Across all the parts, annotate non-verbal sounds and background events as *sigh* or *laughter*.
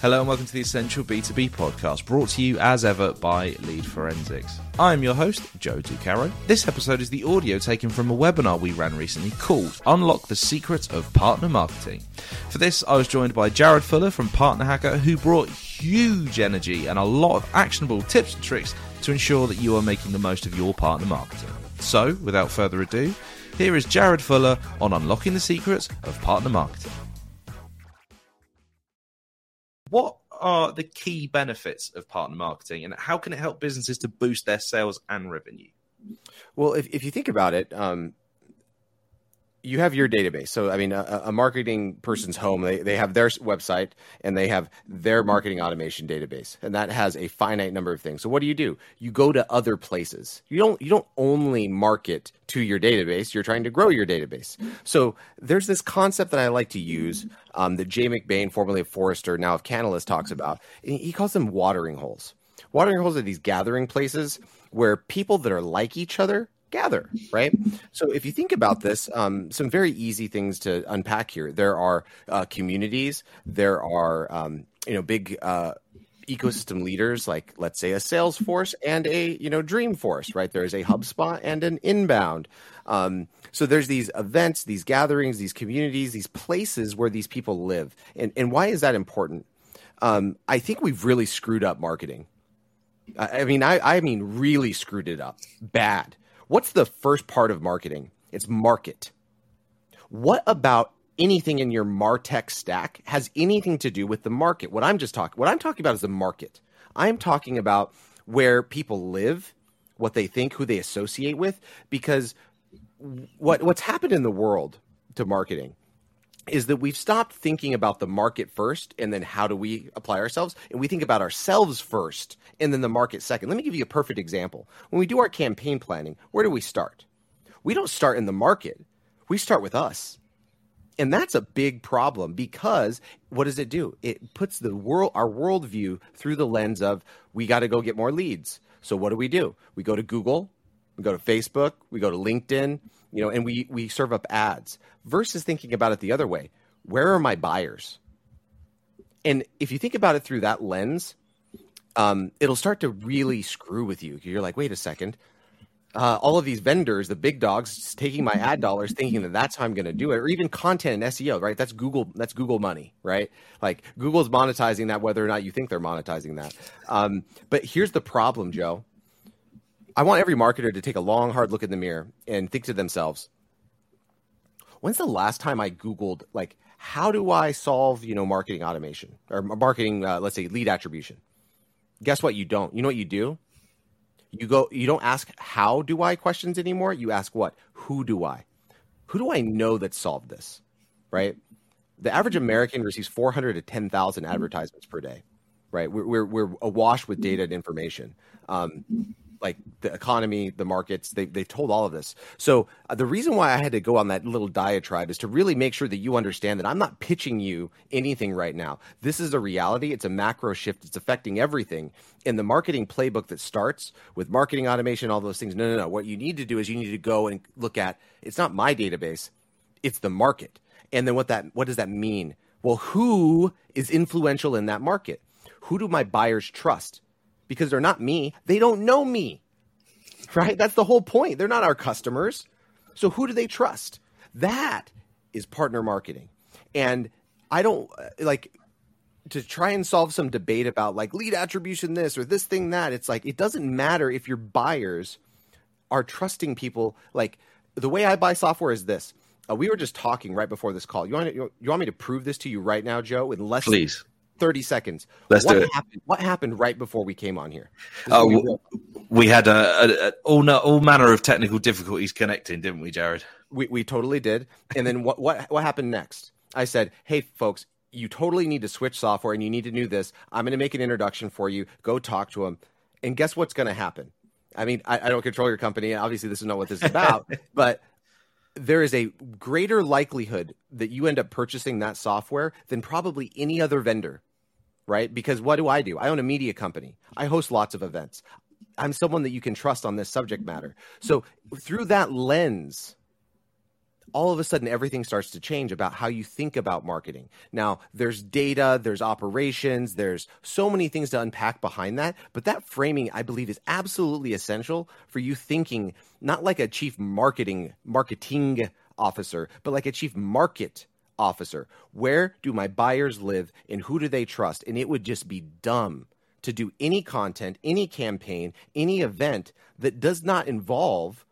Hello and welcome to the Essential B2B podcast, brought to you as ever by Lead Forensics. I am your host, Joe Ducaro. This episode is the audio taken from a webinar we ran recently called Unlock the Secrets of Partner Marketing. For this, I was joined by Jared Fuller from Partner Hacker, who brought huge energy and a lot of actionable tips and tricks to ensure that you are making the most of your partner marketing. So, without further ado, here is Jared Fuller on unlocking the secrets of partner marketing what are the key benefits of partner marketing and how can it help businesses to boost their sales and revenue? Well, if, if you think about it, um, you have your database. So, I mean, a, a, marketing person's home, they, they have their website and they have their marketing automation database, and that has a finite number of things. So, what do you do? You go to other places. You don't you don't only market to your database. You're trying to grow your database. So, there's this concept that I like to use um, that Jay McBain, formerly of Forrester, now of Canalys, talks about. He calls them watering holes. Watering holes are these gathering places where people that are like each other gather, right? So if you think about this, um, some very easy things to unpack here. There are uh, communities. There are um, you know big. Uh, ecosystem leaders like let's say a salesforce and a you know dreamforce right there's a hubspot and an inbound um, so there's these events these gatherings these communities these places where these people live and, and why is that important um, i think we've really screwed up marketing I mean I, I mean really screwed it up bad What's the first part of marketing? It's market. What about anything in your Martech stack has anything to do with the market? What I'm just talking what I'm talking about is the market. I'm talking about where people live, what they think, who they associate with because what what's happened in the world to marketing is that we've stopped thinking about the market first and then how do we apply ourselves and we think about ourselves first and then the market second. Let me give you a perfect example. When we do our campaign planning where do we start? We don't start in the market. We start with us. And that's a big problem because what does it do? It puts the world our worldview through the lens of we got to go get more leads. So what do we do? We go to google we go to facebook we go to linkedin you know, and we we serve up ads versus thinking about it the other way. Where are my buyers? And if you think about it through that lens, um, it'll start to really screw with you. You're like, wait a second. Uh, all of these vendors, the big dogs, taking my ad dollars, thinking that that's how I'm going to do it, or even content and SEO, right? That's Google. That's Google money, right? Like Google's monetizing that, whether or not you think they're monetizing that. Um, but here's the problem, Joe. I want every marketer to take a long, hard look in the mirror and think to themselves, when's the last time I Googled, like, how do I solve, you know, marketing automation or marketing, uh, let's say, lead attribution? Guess what? You don't. You know what you do? You go, you don't ask how do I questions anymore. You ask what? Who do I? Who do I know that solved this? Right? The average American receives 400 to 10,000 advertisements per day right? We're, we're, we're awash with data and information. Um, like the economy, the markets. They they told all of this. So uh, the reason why I had to go on that little diatribe is to really make sure that you understand that I'm not pitching you anything right now. This is a reality. It's a macro shift. It's affecting everything. In the marketing playbook that starts with marketing automation, all those things. No, no, no. What you need to do is you need to go and look at. It's not my database. It's the market. And then what that what does that mean? Well, who is influential in that market? Who do my buyers trust? Because they're not me. They don't know me. Right? That's the whole point. They're not our customers. So who do they trust? That is partner marketing. And I don't uh, like to try and solve some debate about like lead attribution this or this thing that. It's like it doesn't matter if your buyers are trusting people. Like the way I buy software is this. Uh, we were just talking right before this call. You want you want me to prove this to you right now, Joe? In less Please. 30 seconds. Let's what do it. Happened, what happened right before we came on here? Oh, we had a, a, a, all, all manner of technical difficulties connecting, didn't we, Jared? We, we totally did. And then what, what, what happened next? I said, hey, folks, you totally need to switch software and you need to do this. I'm going to make an introduction for you. Go talk to them. And guess what's going to happen? I mean, I, I don't control your company. Obviously, this is not what this is about, *laughs* but there is a greater likelihood that you end up purchasing that software than probably any other vendor right? Because what do I do? I own a media company. I host lots of events. I'm someone that you can trust on this subject matter. So through that lens, all of a sudden everything starts to change about how you think about marketing. Now, there's data, there's operations, there's so many things to unpack behind that, but that framing I believe is absolutely essential for you thinking not like a chief marketing marketing officer, but like a chief market officer. Where do my buyers live and who do they trust? And it would just be dumb to do any content, any campaign, any event that does not involve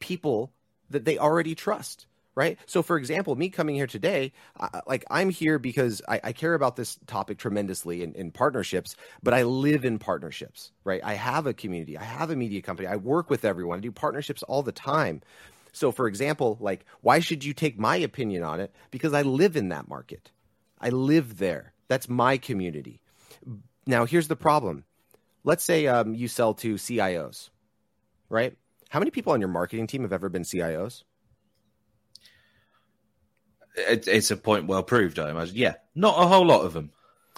people that they already trust right? So for example me coming here today uh, like i'm here because I, I, care about this topic tremendously in, in, partnerships but i live in partnerships right? I have a community. I have a media company. I work with everyone. I do partnerships all the time so for example like why should you take my opinion on it because i live in that market i live there that's my community now here's the problem let's say um, you sell to cios right how many people on your marketing team have ever been CIOs? It, it's a point well proved, I imagine. Yeah, not a whole lot of them.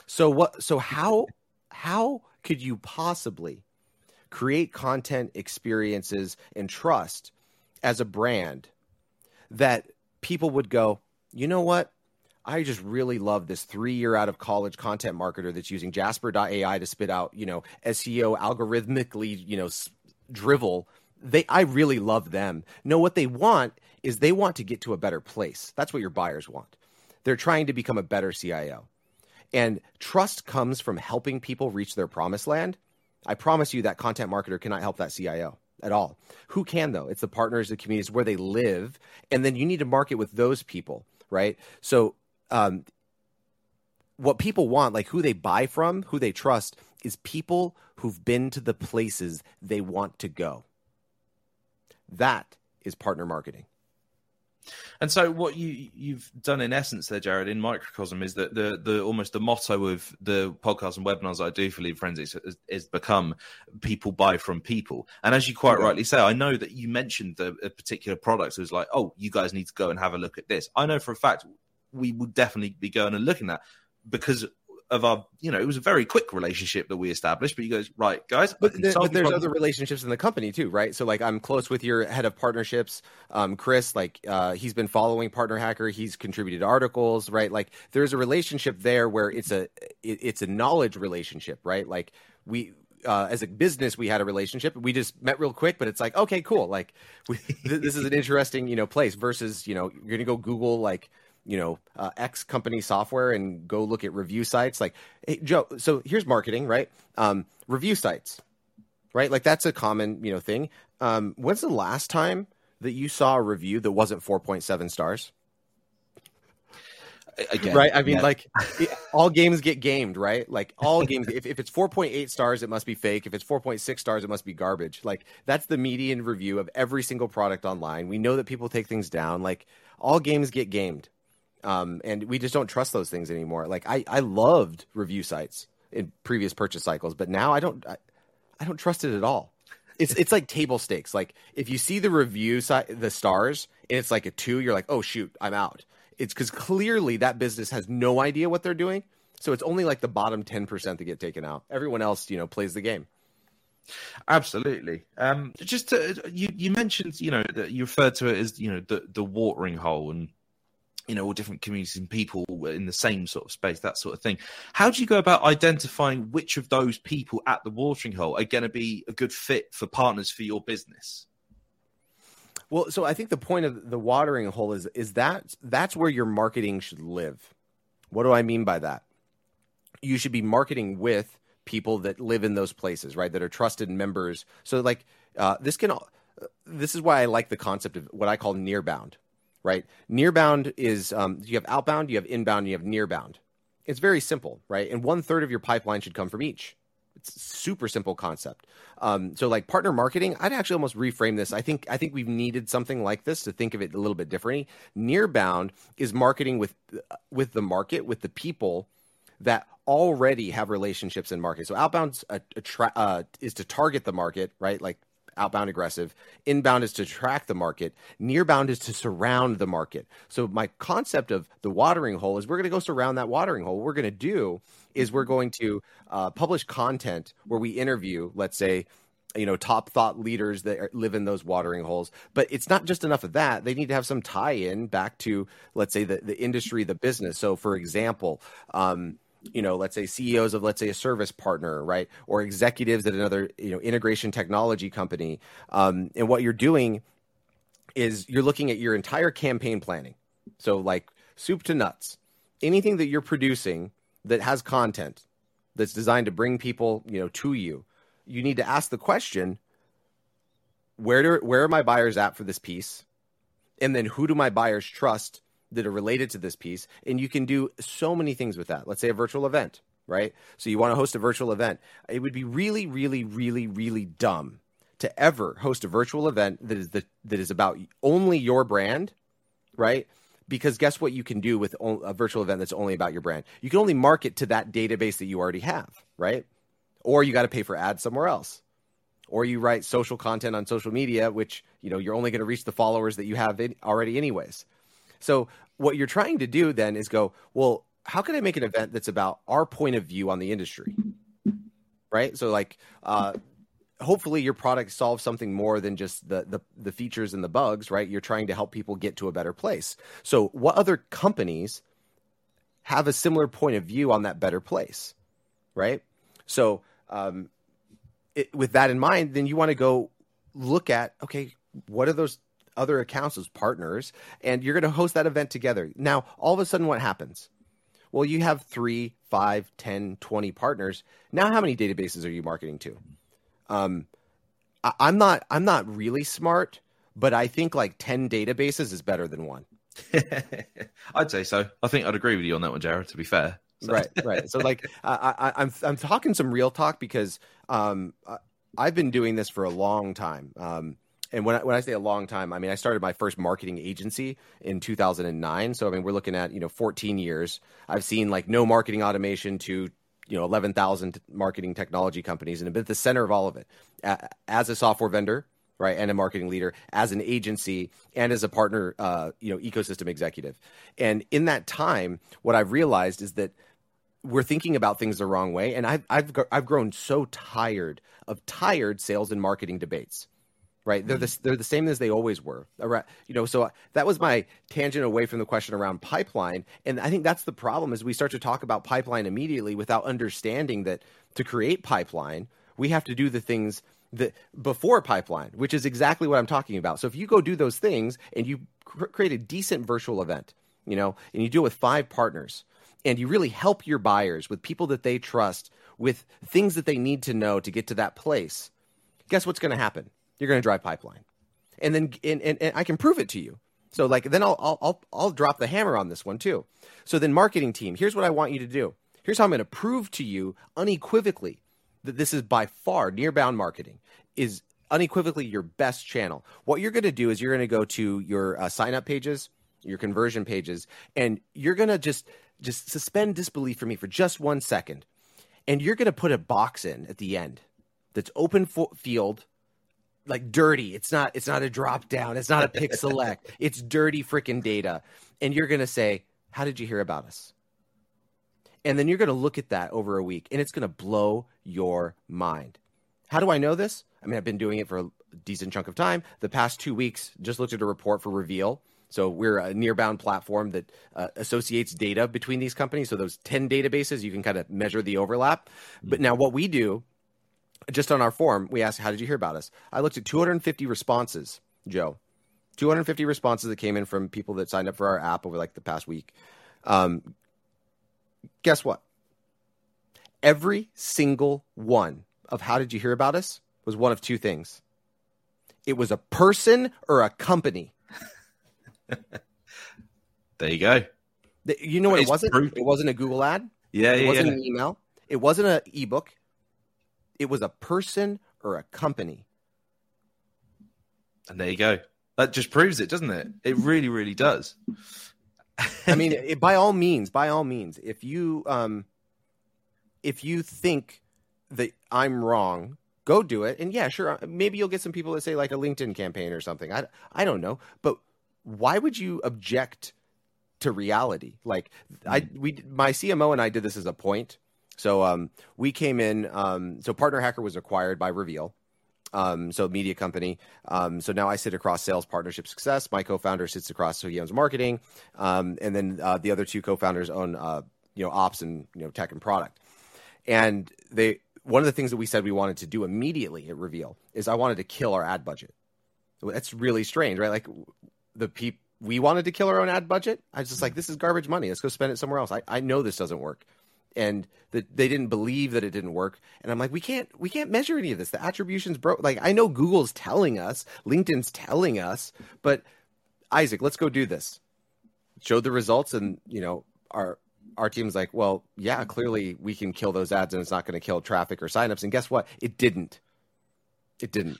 So what? So how how could you possibly create content experiences and trust as a brand that people would go, you know what? I just really love this three year out of college content marketer that's using Jasper.ai to spit out, you know, SEO algorithmically, you know, drivel they I really love them. No, what they want is they want to get to a better place. That's what your buyers want. They're trying to become a better CIO. And trust comes from helping people reach their promised land. I promise you that content marketer cannot help that CIO at all. Who can though? It's the partners, the communities where they live, and then you need to market with those people, right? So, um, what people want, like who they buy from, who they trust, is people who've been to the places they want to go. That is partner marketing. And so, what you you've done in essence there, Jared, in microcosm, is that the the almost the motto of the podcasts and webinars I do for Lead Forensics is, is become people buy from people. And as you quite rightly say, I know that you mentioned the, a particular product. It was like, oh, you guys need to go and have a look at this. I know for a fact we would definitely be going and looking at because of our, you know, it was a very quick relationship that we established. But you guys, right, guys, but, but there's other relationships in the company too, right? So like, I'm close with your head of partnerships, um, Chris. Like, uh, he's been following Partner Hacker. He's contributed articles, right? Like, there's a relationship there where it's a it, it's a knowledge relationship, right? Like we uh, as a business we had a relationship we just met real quick but it's like okay cool like we, this is an interesting you know place versus you know you're gonna go google like you know uh, X company software and go look at review sites. Like, hey, Joe, so here's marketing, right? Um, review sites, right? Like that's a common you know thing. Um, when's the last time that you saw a review that wasn't 4.7 stars? Again, right? I mean, yeah. like *laughs* all games get gamed, right? Like all games, if, if it's 4.8 stars, it must be fake. If it's 4.6 stars, it must be garbage. Like that's the median review of every single product online. We know that people take things down. Like all games get gamed. Um, and we just don't trust those things anymore. Like I, I loved review sites in previous purchase cycles, but now I don't, I, I don't trust it at all. It's it's like table stakes. Like if you see the review side, the stars, and it's like a two, you're like, oh shoot, I'm out. It's because clearly that business has no idea what they're doing. So it's only like the bottom ten percent that get taken out. Everyone else, you know, plays the game. Absolutely. Um, just to, you, you mentioned, you know, that you referred to it as, you know, the the watering hole, and you know, all different communities and people in the same sort of space, that sort of thing. How do you go about identifying which of those people at the watering hole are going to be a good fit for partners for your business? Well, so I think the point of the watering hole is is that that's where your marketing should live. What do I mean by that? You should be marketing with people that live in those places, right? That are trusted members. So, like, uh, this can. This is why I like the concept of what I call near bound right? Nearbound is um, you have outbound, you have inbound, you have nearbound. It's very simple, right? And one third of your pipeline should come from each. It's super simple concept. Um, so like partner marketing, I'd actually almost reframe this. I think I think we've needed something like this to think of it a little bit differently. Nearbound is marketing with with the market, with the people that already have relationships in market. So outbound uh, is to target the market, right? Like outbound aggressive. Inbound is to track the market. Nearbound is to surround the market. So my concept of the watering hole is we're going to go surround that watering hole. What we're going to do is we're going to uh, publish content where we interview, let's say, you know top thought leaders that are, live in those watering holes but it's not just enough of that they need to have some tie-in back to let's say the, the industry the business so for example um, you know let's say ceos of let's say a service partner right? Or executives at another you know integration technology company. Um, and what you're doing is you're looking at your entire campaign planning. So like soup to nuts. Anything that you're producing that has content that's designed to bring people you know to you you need to ask the question where do where are my buyers at for this piece? And then who do my buyers trust that are related to this piece and you can do so many things with that. Let's say a virtual event right? So you want to host a virtual event. It would be really really really really dumb to ever host a virtual event that is the, that is about only your brand right? Because guess what you can do with a virtual event that's only about your brand? You can only market to that database that you already have right? Or you got to pay for ads somewhere else. Or you write social content on social media which you know you're only going to reach the followers that you have already anyways so what you're trying to do then is go, well, how can I make an event that's about our point of view on the industry? Right? So like uh hopefully your product solves something more than just the, the the features and the bugs, right? You're trying to help people get to a better place. So what other companies have a similar point of view on that better place? Right? So um it, with that in mind, then you want to go look at okay, what are those other accounts as partners, and you're going to host that event together. Now, all of a sudden, what happens? Well, you have three, five, 10, 20 partners. Now, how many databases are you marketing to? Um, I, I'm not. I'm not really smart, but I think like ten databases is better than one. *laughs* I'd say so. I think I'd agree with you on that one, Jared. To be fair, so. right, right. So like, *laughs* I, I, I'm I'm talking some real talk because um, I've been doing this for a long time. Um, and when I, when I say a long time, I mean I started my first marketing agency in 2009. So I mean we're looking at you know 14 years. I've seen like no marketing automation to you know 11,000 marketing technology companies, and I've been at the center of all of it as a software vendor, right, and a marketing leader, as an agency, and as a partner, uh, you know, ecosystem executive. And in that time, what I've realized is that we're thinking about things the wrong way, and I've I've I've grown so tired of tired sales and marketing debates right? They're mm-hmm. the they're the same as they always were. You know, so uh, that was my tangent away from the question around pipeline, and I think that's the problem is we start to talk about pipeline immediately without understanding that to create pipeline, we have to do the things that before pipeline, which is exactly what I'm talking about. So if you go do those things and you cr- create a decent virtual event, you know, and you do it with five partners, and you really help your buyers with people that they trust with things that they need to know to get to that place, guess what's going to happen? You're going to drive pipeline. And then and, and, and, I can prove it to you. So like then I'll, I'll I'll I'll drop the hammer on this one too. So then marketing team, here's what I want you to do. Here's how I'm going to prove to you unequivocally that this is by far nearbound marketing is unequivocally your best channel. What you're going to do is you're going to go to your uh, sign up pages, your conversion pages, and you're going to just just suspend disbelief for me for just one second, and you're going to put a box in at the end that's open field like dirty. It's not it's not a drop down. It's not a *laughs* pick select. it's dirty freaking data. And you're going to say, "How did you hear about us?" And then you're going to look at that over a week and it's going to blow your mind. How do I know this? I mean, I've been doing it for a decent chunk of time. The past 2 weeks just looked at a report for Reveal. So we're a nearbound platform that uh, associates data between these companies. So those 10 databases, you can kind of measure the overlap. But now what we do just on our form, we asked, "How did you hear about us?" I looked at 250 responses, Joe. 250 responses that came in from people that signed up for our app over like the past week. Um, guess what? Every single one of "How did you hear about us?" was one of two things. It was a person or a company. *laughs* there you go. You know what it's it wasn't? Proof. It wasn't a Google ad. Yeah, it yeah, wasn't yeah. an email. It wasn't an ebook. It was a person or a company. And there you go. That just proves it, doesn't it? It really, really does. I mean, it, by all means, by all means, if you um, if you think that I'm wrong, go do it. And yeah, sure, maybe you'll get some people that say like a LinkedIn campaign or something. I I don't know, but why would you object to reality? Like I we my CMO and I did this as a point so um, we came in. Um, so Partner Hacker was acquired by Reveal, Um, so media company. Um, so now I sit across sales, partnership, success. My co-founder sits across, so he owns marketing, um, and then uh, the other two co-founders own uh, you know ops and you know tech and product. And they one of the things that we said we wanted to do immediately at Reveal is I wanted to kill our ad budget. That's really strange, right? Like the people we wanted to kill our own ad budget. I was just like, this is garbage money. Let's go spend it somewhere else. I, I know this doesn't work and that they didn't believe that it didn't work. And I'm like, we can't we can't measure any of this. The attribution's broke. Like I know Google's telling us, LinkedIn's telling us, but Isaac, let's go do this. Showed the results, and you know our our team's like, well, yeah, clearly we can kill those ads, and it's not going to kill traffic or signups. And guess what? It didn't. It didn't.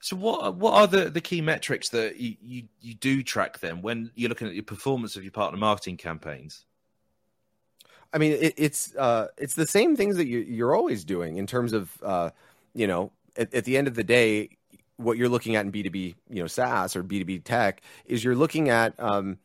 So what what are the, the key metrics that you, you, you do track then when you're looking at your performance of your partner marketing campaigns? I mean, it, it's uh, it's the same things that you, are always doing in terms of uh, you know at, at, the end of the day, what you're looking at in B two B, you know, SaaS or B two B tech is you're looking at. Um,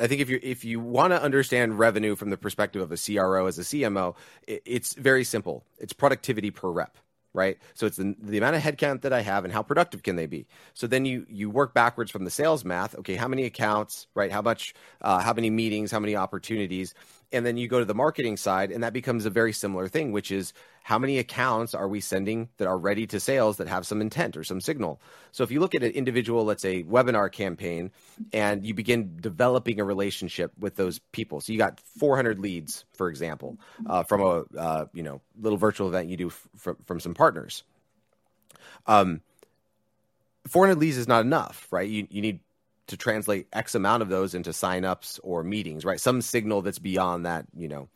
I think if you if you want to understand revenue from the perspective of a CRO as a CMO, it, it's very simple. It's productivity per rep right? So it's the, the amount of headcount that I have and how productive can they be. So then you you work backwards from the sales math. Okay, how many accounts, right? How much, uh, how many meetings, how many opportunities, and then you go to the marketing side, and that becomes a very similar thing, which is how many accounts are we sending that are ready to sales that have some intent or some signal? So if you look at an individual, let's say webinar campaign, and you begin developing a relationship with those people, so you got 400 leads, for example, uh, from a uh, you know little virtual event you do f- from from some partners. Um, 400 leads is not enough, right? You you need to translate X amount of those into signups or meetings, right? Some signal that's beyond that, you know,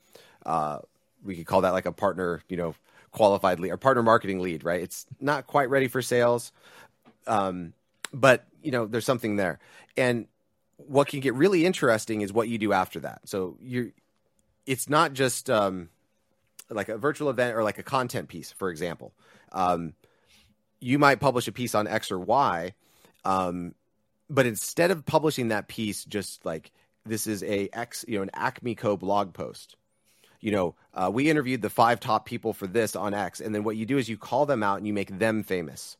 uh, we could call that like a partner, you know, qualified lead or partner marketing lead, right? It's not quite ready for sales, um, but you know, there's something there. And what can get really interesting is what you do after that. So you're, it's not just um, like a virtual event or like a content piece, for example. Um, you might publish a piece on X or Y, um, but instead of publishing that piece, just like this is a X, you know, an Acme Co blog post. You know, uh, we interviewed the five top people for this on X, and then what you do is you call them out and you make them famous,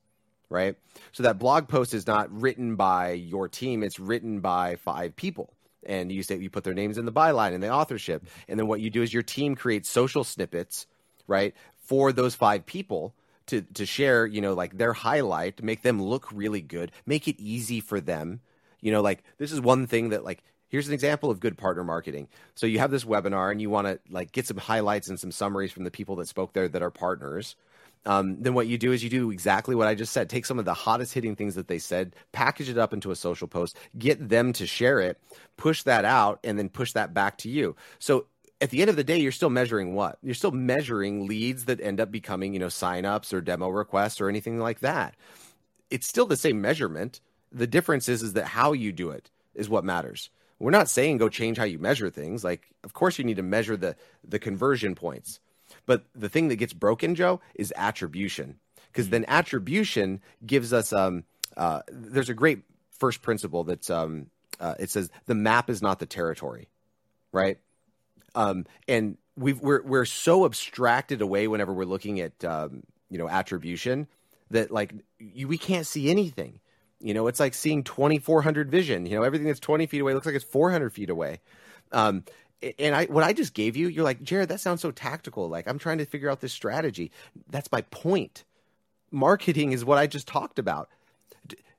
right? So that blog post is not written by your team; it's written by five people and you say you put their names in the byline and the authorship and then what you do is your team creates social snippets right for those five people to to share, you know, like their highlight, make them look really good, make it easy for them. You know, like this is one thing that like here's an example of good partner marketing. So you have this webinar and you want to like get some highlights and some summaries from the people that spoke there that are partners. Um, then what you do is you do exactly what I just said. Take some of the hottest hitting things that they said, package it up into a social post, get them to share it, push that out, and then push that back to you. So at the end of the day, you're still measuring what? You're still measuring leads that end up becoming, you know, signups or demo requests or anything like that. It's still the same measurement. The difference is, is that how you do it is what matters. We're not saying go change how you measure things. Like, of course, you need to measure the the conversion points. But the thing that gets broken, Joe, is attribution. Because then attribution gives us um uh, there's a great first principle that's um uh, it says the map is not the territory, right? Um, and we we're we're so abstracted away whenever we're looking at um, you know attribution that like you, we can't see anything. You know, it's like seeing 2400 vision. You know, everything that's 20 feet away looks like it's 400 feet away. Um, and I, what I just gave you, you're like, Jared, that sounds so tactical. Like I'm trying to figure out this strategy. That's my point. Marketing is what I just talked about.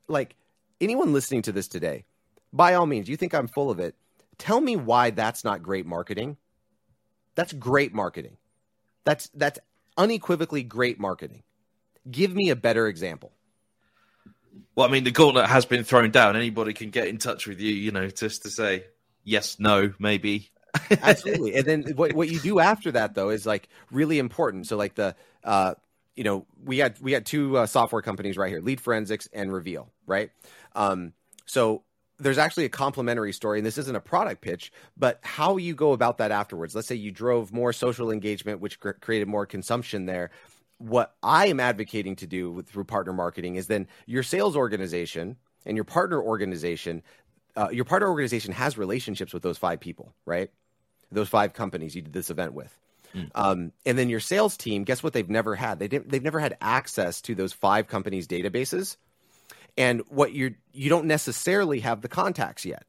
Like anyone listening to this today, by all means, you think I'm full of it. Tell me why that's not great marketing. That's great marketing. That's that's unequivocally great marketing. Give me a better example. Well, I mean, the gauntlet has been thrown down. Anybody can get in touch with you, you know, just to say yes, no, maybe. *laughs* Absolutely. And then what what you do after that though is like really important. So like the uh you know, we had we had two uh, software companies right here, Lead Forensics and Reveal, right? Um so there's actually a complementary story, and this isn't a product pitch, but how you go about that afterwards. Let's say you drove more social engagement, which cr- created more consumption there. What I am advocating to do with, through partner marketing is then your sales organization and your partner organization, uh, your partner organization has relationships with those five people, right? Those five companies you did this event with. Mm. Um, and then your sales team, guess what? They've never had. They didn't, they've never had access to those five companies' databases. And what you're you don't necessarily have the contacts yet,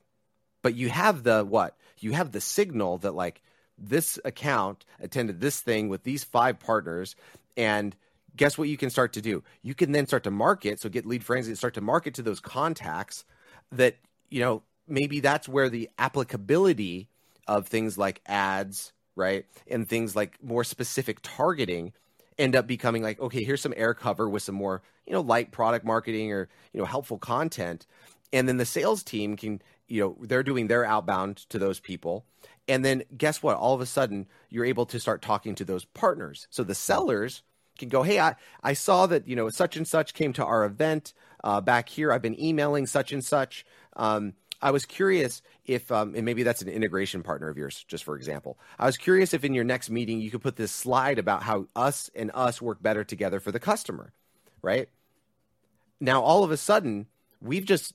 but you have the what? You have the signal that like this account attended this thing with these five partners, and guess what? You can start to do. You can then start to market. So get Lead Forensics and start to market to those contacts that you know maybe that's where the applicability of things like ads right? And things like more specific targeting end up becoming like, okay, here's some air cover with some more, you know, light product marketing or, you know, helpful content. And then the sales team can, you know, they're doing their outbound to those people. And then guess what? All of a sudden, you're able to start talking to those partners. So the sellers can go, hey, I, I saw that, you know, such and such came to our event uh, back here. I've been emailing such and such. Um, I was curious if, um, and maybe that's an integration partner of yours, just for example. I was curious if in your next meeting you could put this slide about how us and us work better together for the customer, right? Now, all of a sudden, we've just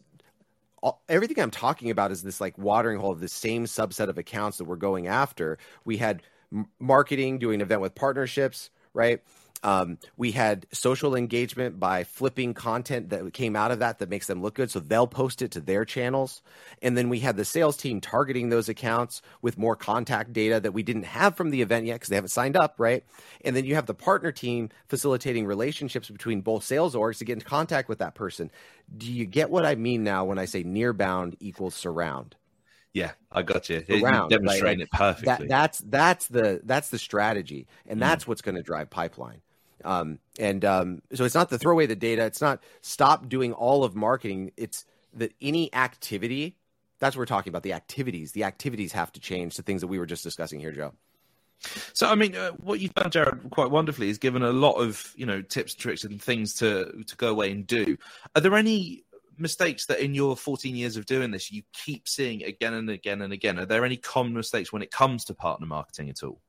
all, everything I'm talking about is this like watering hole of the same subset of accounts that we're going after. We had m- marketing, doing an event with partnerships, right? Um, we had social engagement by flipping content that came out of that that makes them look good. So they'll post it to their channels. And then we had the sales team targeting those accounts with more contact data that we didn't have from the event yet because they haven't signed up, right? And then you have the partner team facilitating relationships between both sales orgs to get in contact with that person. Do you get what I mean now when I say near bound equals surround? Yeah, I got you. Demonstrating right? it perfectly. That, that's that's the that's the strategy, and mm. that's what's going to drive pipeline. Um, and um, so it's not the throw away the data. It's not stop doing all of marketing. It's that any activity. That's what we're talking about. The activities. The activities have to change. The things that we were just discussing here, Joe. So, I mean, uh, what you've done, Jared, quite wonderfully, is given a lot of you know tips, tricks, and things to to go away and do. Are there any mistakes that in your 14 years of doing this you keep seeing again and again and again? Are there any common mistakes when it comes to partner marketing at all?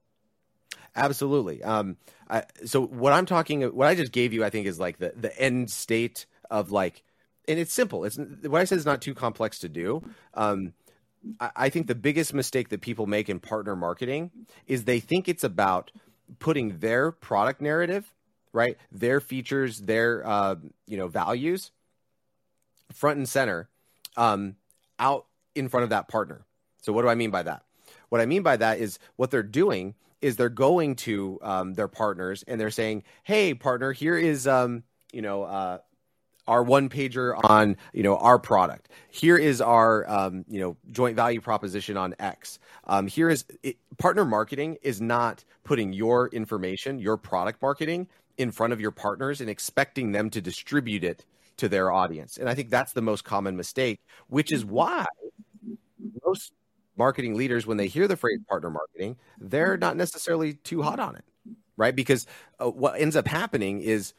Absolutely. Um, I, so what I'm talking, what I just gave you, I think is like the the end state of like, and it's simple. It's what I said is not too complex to do. Um, I, I think the biggest mistake that people make in partner marketing is they think it's about putting their product narrative, right, their features, their uh, you know values, front and center, um, out in front of that partner. So what do I mean by that? What I mean by that is what they're doing is they're going to um, their partners and they're saying, "Hey, partner, here is um, you know." Uh, our one pager on you know our product here is our um, you know joint value proposition on x um, here is it, partner marketing is not putting your information your product marketing in front of your partners and expecting them to distribute it to their audience and i think that's the most common mistake which is why most marketing leaders, when they hear the phrase partner marketing, they're not necessarily too hot on it, right? Because uh, what ends up happening is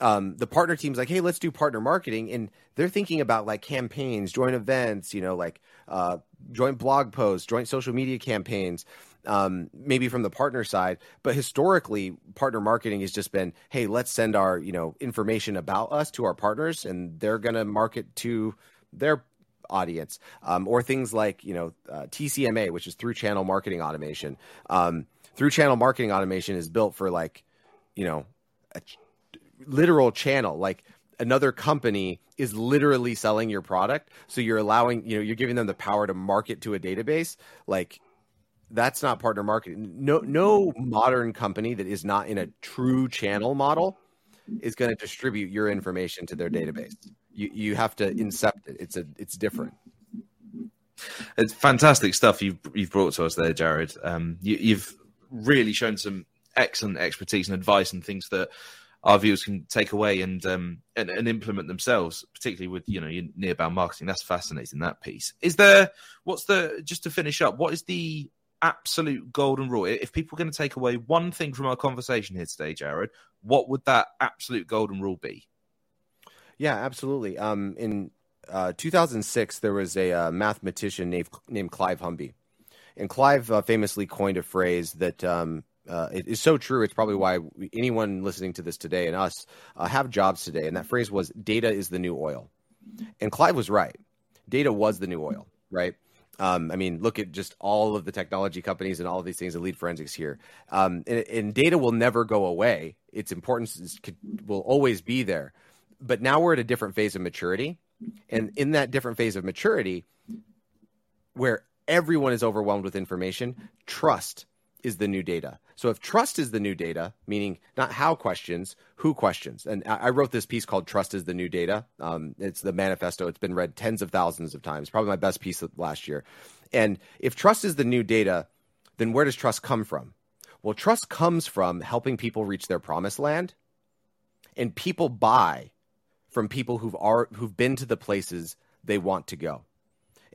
um, the partner team's like, hey, let's do partner marketing. And they're thinking about like campaigns, joint events, you know, like uh, joint blog posts, joint social media campaigns, um, maybe from the partner side. But historically, partner marketing has just been, hey, let's send our, you know, information about us to our partners and they're going to market to their audience, um, or things like you know uh, TCMA, which is through channel marketing automation. Um, through channel marketing automation is built for like you know a ch- literal channel, like another company is literally selling your product, so you're allowing you know you're giving them the power to market to a database like that's not partner marketing. No, no modern company that is not in a true channel model is going to distribute your information to their database you you have to incept it. It's a it's different. It's fantastic stuff you've you've brought to us there, Jared. Um, you, have really shown some excellent expertise and advice and things that our viewers can take away and um, and, and, implement themselves, particularly with you know your nearbound marketing. That's fascinating. That piece is there. What's the just to finish up? What is the absolute golden rule? If people are going to take away one thing from our conversation here today, Jared, what would that absolute golden rule be? Yeah, absolutely. Um, in uh, 2006, there was a uh, mathematician named, named Clive Humby. And Clive uh, famously coined a phrase that um, uh, it is so true. It's probably why we, anyone listening to this today and us uh, have jobs today. And that phrase was data is the new oil. And Clive was right. Data was the new oil, right? Um, I mean, look at just all of the technology companies and all of these things, that lead Forensics here. Um, and, and, data will never go away. Its importance is, will always be there. But now we're at a different phase of maturity. And in that different phase of maturity, where everyone is overwhelmed with information, trust is the new data. So if trust is the new data, meaning not how questions, who questions. And I wrote this piece called "Trust is the New Data." Um, it's the manifesto. It's been read tens of thousands of times. Probably my best piece last year. And if trust is the new data, then where does trust come from? Well, trust comes from helping people reach their promised land, and people buy from people who've are, who've been to the places they want to go.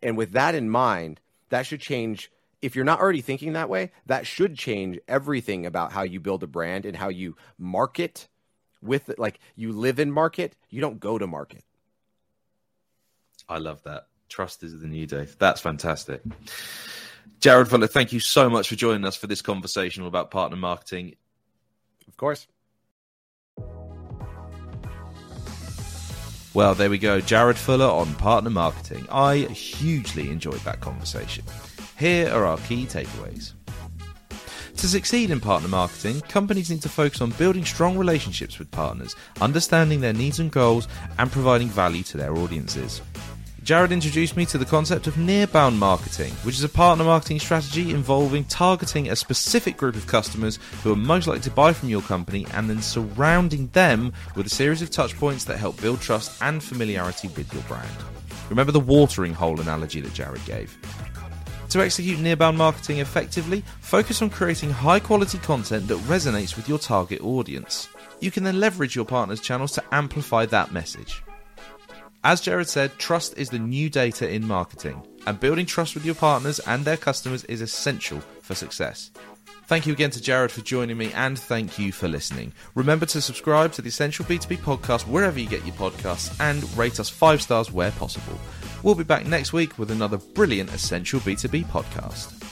And with that in mind, that should change if you're not already thinking that way, that should change everything about how you build a brand and how you market with it. Like you live in market, you don't go to market. I love that. Trust is the new day. That's fantastic. Jared Fuller, thank you so much for joining us for this conversation about partner marketing. Of course. Well, there we go. Jared Fuller on partner marketing. I hugely enjoyed that conversation. Here are our key takeaways. To succeed in partner marketing, companies need to focus on building strong relationships with partners, understanding their needs and goals, and providing value to their audiences. Jared introduced me to the concept of near-bound marketing, which is a partner marketing strategy involving targeting a specific group of customers who are most likely to buy from your company and then surrounding them with a series of touchpoints that help build trust and familiarity with your brand. Remember the watering hole analogy that Jared gave. To execute nearbound marketing effectively, focus on creating high quality content that resonates with your target audience. You can then leverage your partners' channels to amplify that message. As Jared said, trust is the new data in marketing, and building trust with your partners and their customers is essential for success. Thank you again to Jared for joining me, and thank you for listening. Remember to subscribe to the Essential B2B podcast wherever you get your podcasts and rate us five stars where possible. We'll be back next week with another brilliant Essential B2B podcast.